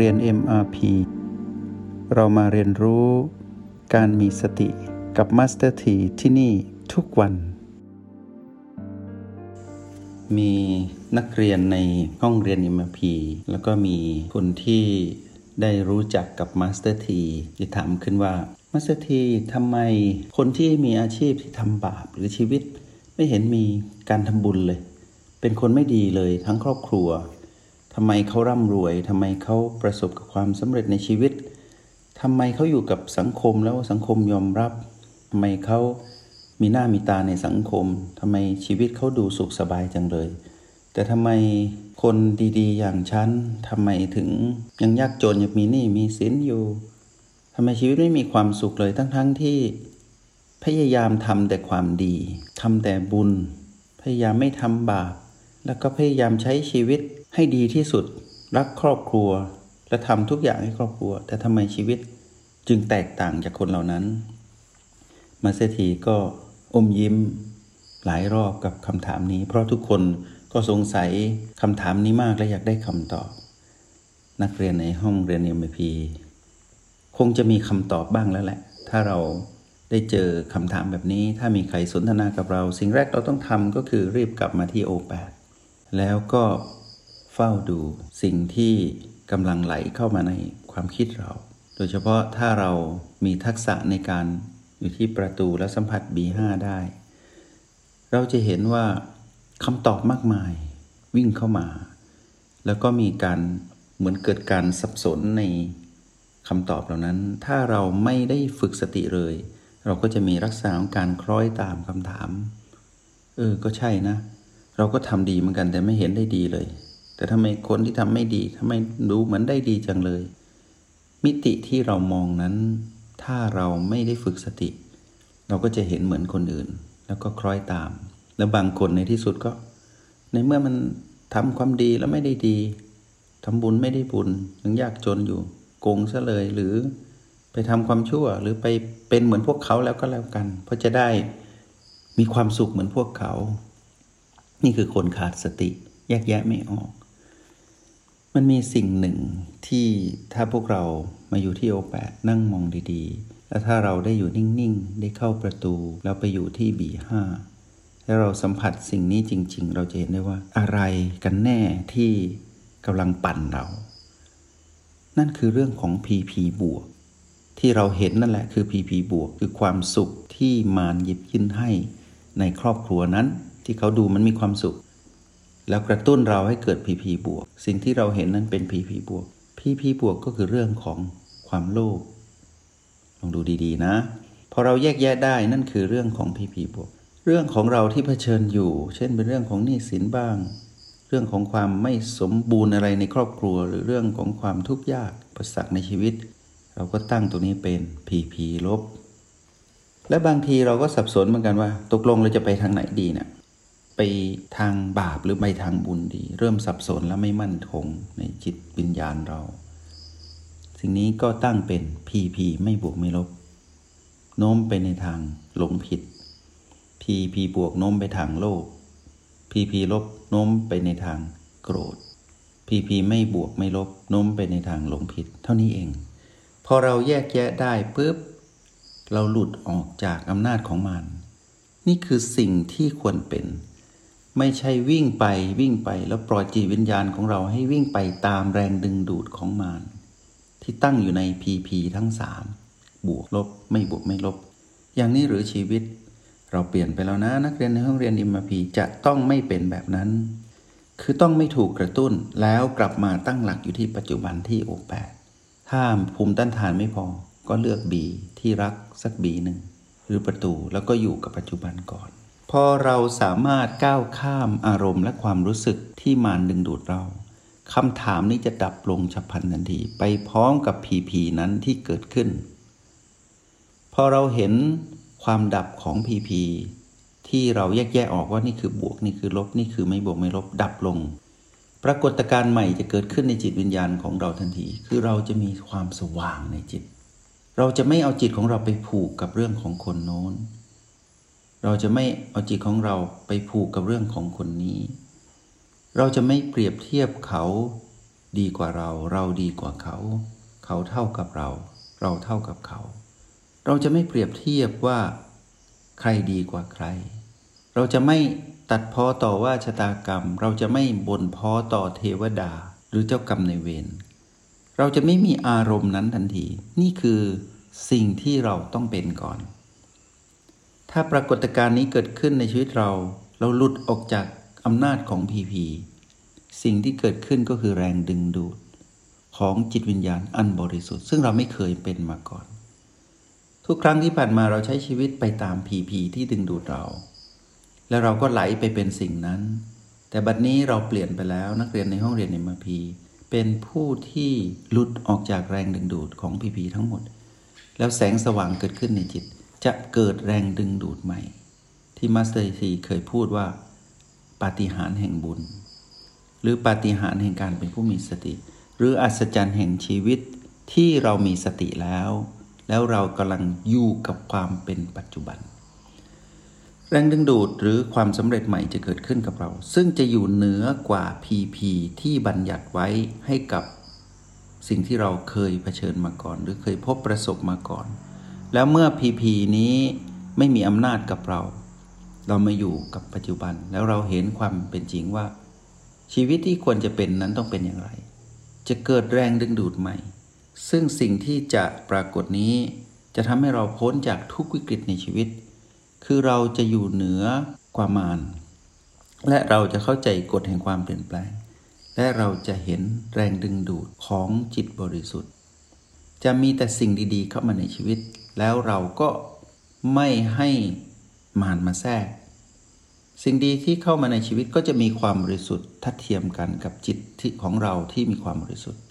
เรียน MRP เรามาเรียนรู้การมีสติกับ Master T ที่ที่นี่ทุกวัน มีนักเรียนในห้องเรียน MRP แล้วก็มีคนที่ได้รู้จักกับ Master T ที่ถามขึ้นว่า Master T ทำไมคนที่มีอาชีพที่ทำบาปหรือชีวิต ไม่เห็นมีการทำบุญเลย เป็นคนไม่ดีเลยทั้งครอบครัว ทำไมเขาร่ำรวยทำไมเขาประสบกับความสำเร็จในชีวิตทำไมเขาอยู่กับสังคมแล้วสังคมยอมรับทำไมเขามีหน้ามีตาในสังคมทำไมชีวิตเขาดูสุขสบายจังเลย แต่ทำไมคนดีๆ อย่างฉันทำไมถึงยังยากจนยังมีหนี้มีสินอยู่ทำไมชีวิตไม่มีความสุขเลยทั้งๆทที่ พยายามทำแต่ความดีทำแต่บุญ พยายามไม่ทำบาป แล้วก็พยายามใช้ชีวิต ให้ดีที่สุดรักครอบครัว และทำทุกอย่างให้ครอบครัว แต่ทำไมชีวิตจึงแตกต่างจากคนเหล่านั้น มาเสถีก็อมยิ้มหลายรอบกับคำถามนี้ เพราะทุกคนก็สงสัยคำถามนี้มากและอยากได้คำตอบ นักเรียนในห้องเรียนเอ็มพีคงจะมีคำตอบบ้างแล้วแหละ ถ้าเราได้เจอคำถามแบบนี้ ถ้ามีใครสนทนากับเรา สิ่งแรกเราต้องทำก็คือรีบกลับมาที่โอแปดแล้วก็ เฝ้าดูสิ่งที่กำลังไหลเข้ามาในความคิดเรา โดยเฉพาะถ้าเรามีทักษะในการอยู่ที่ประตูและสัมผัส B5 ได้ เราจะเห็นว่าคำตอบมากมายวิ่งเข้ามา แล้วก็มีการเหมือนเกิดการสับสนในคำตอบเหล่านั้น ถ้าเราไม่ได้ฝึกสติเลย เราก็จะมีรักษาของการคล้อยตามคำถาม เออ ก็ใช่นะ เราก็ทำดีเหมือนกันแต่ไม่เห็นได้ดีเลย แต่ทำไมคนที่ทำไม่ดีทำไมดูเหมือนได้ดีจังเลย มิติที่เรามองนั้น ถ้าเราไม่ได้ฝึกสติ เราก็จะเห็นเหมือนคนอื่น แล้วก็คล้อยตาม แล้วบางคนในที่สุดก็ ในเมื่อมันทำความดีแล้วไม่ได้ดีทำบุญไม่ได้บุญยังยากจนอยู่โกงซะเลยหรือไปทำความชั่วหรือไปเป็นเหมือนพวกเขาแล้วก็แล้วกัน เพราะจะได้มีความสุขเหมือนพวกเขา นี่คือคนขาดสติ แยกแยะไม่ออก มันมีสิ่งหนึ่งที่ถ้าพวกเรามาอยู่ที่โอแปดนั่งมองดีๆ แล้วถ้าเราได้อยู่นิ่งๆ ได้เข้าประตู แล้วไปอยู่ที่บีห้าแล้วเราสัมผัสสิ่งนี้จริง ๆ เราจะเห็นได้ว่าอะไรกันแน่ที่กำลังปั่นเรา นั่นคือเรื่องของ PP บวก ที่เราเห็นนั่นแหละคือ PP บวก คือความสุขที่มารหยิบยื่นให้ในครอบครัวนั้น ที่เขาดูมันมีความสุข แล้วกระตุ้นเราให้เกิด PP บวก สิ่งที่เราเห็นนั้นเป็น PP บวก PP บวกก็คือเรื่องของความโลภลองดูดีๆนะ พอเราแยกแยะได้นั่นคือเรื่องของ PP บวก เรื่องของเราที่เผชิญอยู่ เช่นเป็นเรื่องของหนี้สินบ้าง เรื่องของความไม่สมบูรณ์อะไรในครอบครัว หรือเรื่องของความทุกข์ยากประสักในชีวิต เราก็ตั้งตัวนี้เป็น PP ลบและบางทีเราก็สับสนเหมือนกันว่า ตกลงเราจะไปทางไหนดีเนะี่ย ไปทางบาปหรือไปทางบุญดี เริ่มสับสนและไม่มั่นคงในจิตวิญญาณเรา สิ่งนี้ก็ตั้งเป็นพีพีไม่บวกไม่ลบ โน้มไปในทางหลงผิดพีพีบวกโน้มไปทางโลภพีพีลบโน้มไปในทางโกรธพีพีไม่บวกไม่ลบโน้มไปในทางหลงผิด เท่านี้เอง พอเราแยกแยะได้ปุ๊บเราหลุดออกจากอำนาจของมัน นี่คือสิ่งที่ควรเป็น ไม่ใช่วิ่งไปวิ่งไปแล้วปล่อยจิตวิญญาณของเราให้วิ่งไปตามแรงดึงดูดของมารที่ตั้งอยู่ในพีพีทั้งสามบวกลบไม่บวกไม่ลบ อย่างนี้หรือชีวิต เราเปลี่ยนไปแล้วนะ นักเรียนในห้องเรียนอิมพีจะต้องไม่เป็นแบบนั้น คือต้องไม่ถูกกระตุ้นแล้วกลับมาตั้งหลักอยู่ที่ปัจจุบันที่โอแปดถ้าภูมิต้านทานไม่พอก็เลือกบีที่รักสักบีหนึ่งหรือประตูแล้วก็อยู่กับปัจจุบันก่อน พอเราสามารถก้าวข้ามอารมณ์และความรู้สึกที่มานดึงดูดเราคำถามนี้จะดับลงฉับพลันทันทีไปพร้อมกับผีผีนั้นที่เกิดขึ้น พอเราเห็นความดับของผีผีที่เราแยกแยะออกว่านี่คือบวกนี่คือลบนี่คือไม่บวกไม่ลบดับลง ปรากฏการณ์ใหม่จะเกิดขึ้นในจิตวิญญาณของเราทันที คือเราจะมีความสว่างในจิต เราจะไม่เอาจิตของเราไปผูกกับเรื่องของคนโน้น เราจะไม่เอาจิตของเราไปผูกกับเรื่องของคนนี้ เราจะไม่เปรียบเทียบเขาดีกว่าเรา เราดีกว่าเขา เขาเท่ากับเรา เราเท่ากับเขา เราจะไม่เปรียบเทียบว่า ใครดีกว่าใคร เราจะไม่ตัดพ้อต่อว่าชะตากรรม เราจะไม่บ่นพ้อต่อเทวดาหรือเจ้ากรรมในเวร เราจะไม่มีอารมณ์นั้นทันที นี่คือสิ่งที่เราต้องเป็นก่อน ถ้าปรากฏการณ์นี้เกิดขึ้นในชีวิตเรา เราหลุดออกจากอำนาจของพีพีสิ่งที่เกิดขึ้นก็คือแรงดึงดูด ของจิตวิญญาณอันบริสุทธิ์ ซึ่งเราไม่เคยเป็นมาก่อน ทุกครั้งที่ผ่านมาเราใช้ชีวิตไปตามพีพีที่ดึงดูดเรา แล้วเราก็ไหลไปเป็นสิ่งนั้น แต่บัดนี้เราเปลี่ยนไปแล้วนักเรียนในห้องเรียนใน MRP เป็นผู้ที่หลุดออกจากแรงดึงดูดของพีพีทั้งหมด แล้วแสงสว่างเกิดขึ้นในจิต จะเกิดแรงดึงดูดใหม่ ที่ Master ทีเคยพูดว่าปาฏิหาริย์แห่งบุญ หรือปาฏิหาริย์แห่งการเป็นผู้มีสติ หรืออัศจรรย์แห่งชีวิตที่เรามีสติแล้ว แล้วเรากำลังอยู่กับความเป็นปัจจุบัน แรงดึงดูดหรือความสำเร็จใหม่จะเกิดขึ้นกับเรา ซึ่งจะอยู่เหนือกว่า PP ที่บัญญัติไว้ให้กับสิ่งที่เราเคยเผชิญมาก่อน หรือเคยพบประสบมาก่อน แล้วเมื่อ PP นี้ไม่มีอำนาจกับเรา เรามาอยู่กับปัจจุบัน แล้วเราเห็นความเป็นจริงว่า ชีวิตที่ควรจะเป็นนั้นต้องเป็นอย่างไร จะเกิดแรงดึงดูดใหม่ ซึ่งสิ่งที่จะปรากฏนี้จะทำให้เราพ้นจากทุกวิกฤตในชีวิต คือเราจะอยู่เหนือกว่ามารและเราจะเข้าใจกฎแห่งความเปลี่ยนแปลง และเราจะเห็นแรงดึงดูดของจิตบริสุทธิ์ จะมีแต่สิ่งดีๆ เข้ามาในชีวิต แล้วเราก็ไม่ให้มารมาแทรก สิ่งดีที่เข้ามาในชีวิตก็จะมีความบริสุทธิ์ทัดเทียมกันกับจิตที่ของเราที่มีความบริสุทธิ์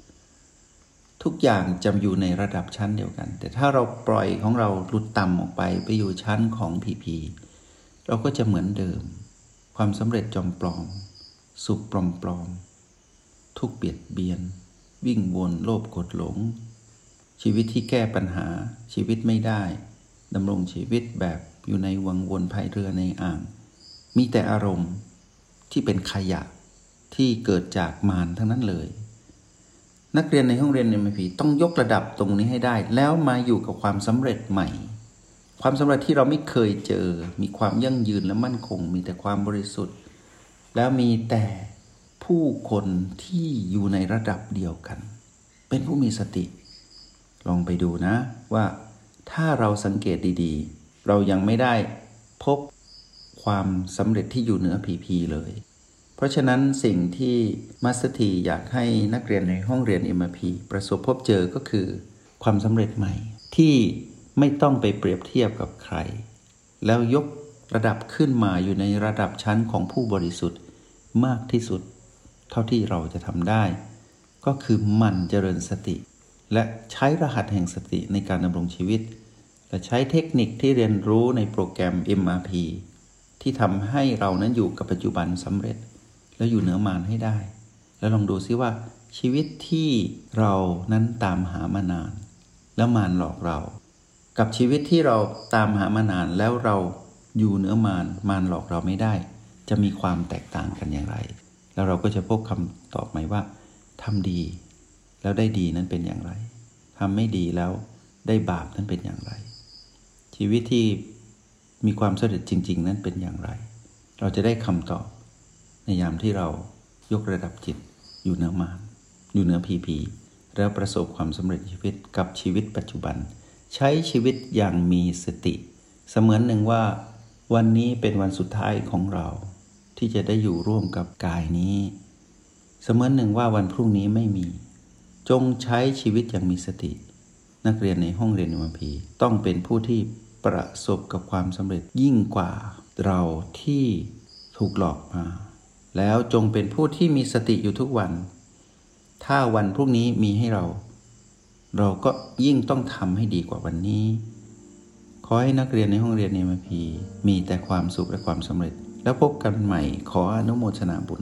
ทุกอย่างจะอยู่ในระดับชั้นเดียวกัน แต่ถ้าเราปล่อยของเราหลุดต่ำออกไปไปอยู่ชั้นของพีพีเราก็จะเหมือนเดิม ความสำเร็จจอมปลอม สุขปลอมปลอมทุกเบียดเบียน วิ่งวนโลภกดหลง ชีวิตที่แก้ปัญหาชีวิตไม่ได้ดำรงชีวิตแบบอยู่ในวังวนภายเรือในอ่าง มีแต่อารมณ์ที่เป็นขยะที่เกิดจากมารทั้งนั้นเลย นักเรียนในห้องเรียนในมพีต้องยกระดับตรงนี้ให้ได้ แล้วมาอยู่กับความสำเร็จใหม่ ความสำเร็จที่เราไม่เคยเจอ มีความยั่งยืนและมั่นคง มีแต่ความบริสุทธิ์ แล้วมีแต่ผู้คนที่อยู่ในระดับเดียวกัน เป็นผู้มีสติ ลองไปดูนะว่าถ้าเราสังเกตดีๆ เรายังไม่ได้พบความสำเร็จที่อยู่เหนือผีพีเลย เพราะฉะนั้นสิ่งที่มาสตีอยากให้นักเรียนในห้องเรียน MRP ประสบพบเจอก็คือ ความสำเร็จใหม่ ที่ไม่ต้องไปเปรียบเทียบกับใคร แล้วยกระดับขึ้นมาอยู่ในระดับชั้นของผู้บริสุทธิ์มากที่สุด เท่าที่เราจะทำได้ ก็คือมันเจริญสติ และใช้รหัสแห่งสติในการดำรงชีวิต และใช้เทคนิคที่เรียนรู้ในโปรแกรม MRP ที่ทำให้เรานั้นอยู่กับปัจจุบันสำเร็จ แล้วอยู่เหนือมารให้ได้ แล้วลองดูซิว่าชีวิตที่เรานั้นตามหามานาน แล้วมารหลอกเรา กับชีวิตที่เราตามหามานานแล้วเราอยู่เหนือมารมารหลอกเราไม่ได้ จะมีความแตกต่างกันอย่างไร แล้วเราก็จะพบคำตอบใหม่ว่าทำดี แล้วได้ดีนั้นเป็นอย่างไรทำไม่ดีแล้วได้บาปนั้นเป็นอย่างไร ชีวิตที่มีความสำเร็จจริง ๆ นั้นเป็นอย่างไร เราจะได้คำตอบในยามที่เรายกระดับจิต อยู่เหนือมารอยู่เหนือพีพีแล้วประสบความสำเร็จชีวิตกับชีวิตปัจจุบัน ใช้ชีวิตอย่างมีสติ เสมือนหนึ่งว่าวันนี้เป็นวันสุดท้ายของเรา ที่จะได้อยู่ร่วมกับกายนี้ เสมือนหนึ่งว่าวันพรุ่งนี้ไม่มี จงใช้ชีวิตอย่างมีสติ นักเรียนในห้องเรียนอมพีต้องเป็นผู้ที่ประสบกับความสำเร็จยิ่งกว่าเราที่ถูกหลอกมา แล้วจงเป็นผู้ที่มีสติอยู่ทุกวัน ถ้าวันพรุ่งนี้มีให้เรา เราก็ยิ่งต้องทำให้ดีกว่าวันนี้ ขอให้นักเรียนในห้องเรียนเนมพีมีแต่ความสุขและความสำเร็จ แล้วพบกันใหม่ขออนุโมทนาบุญ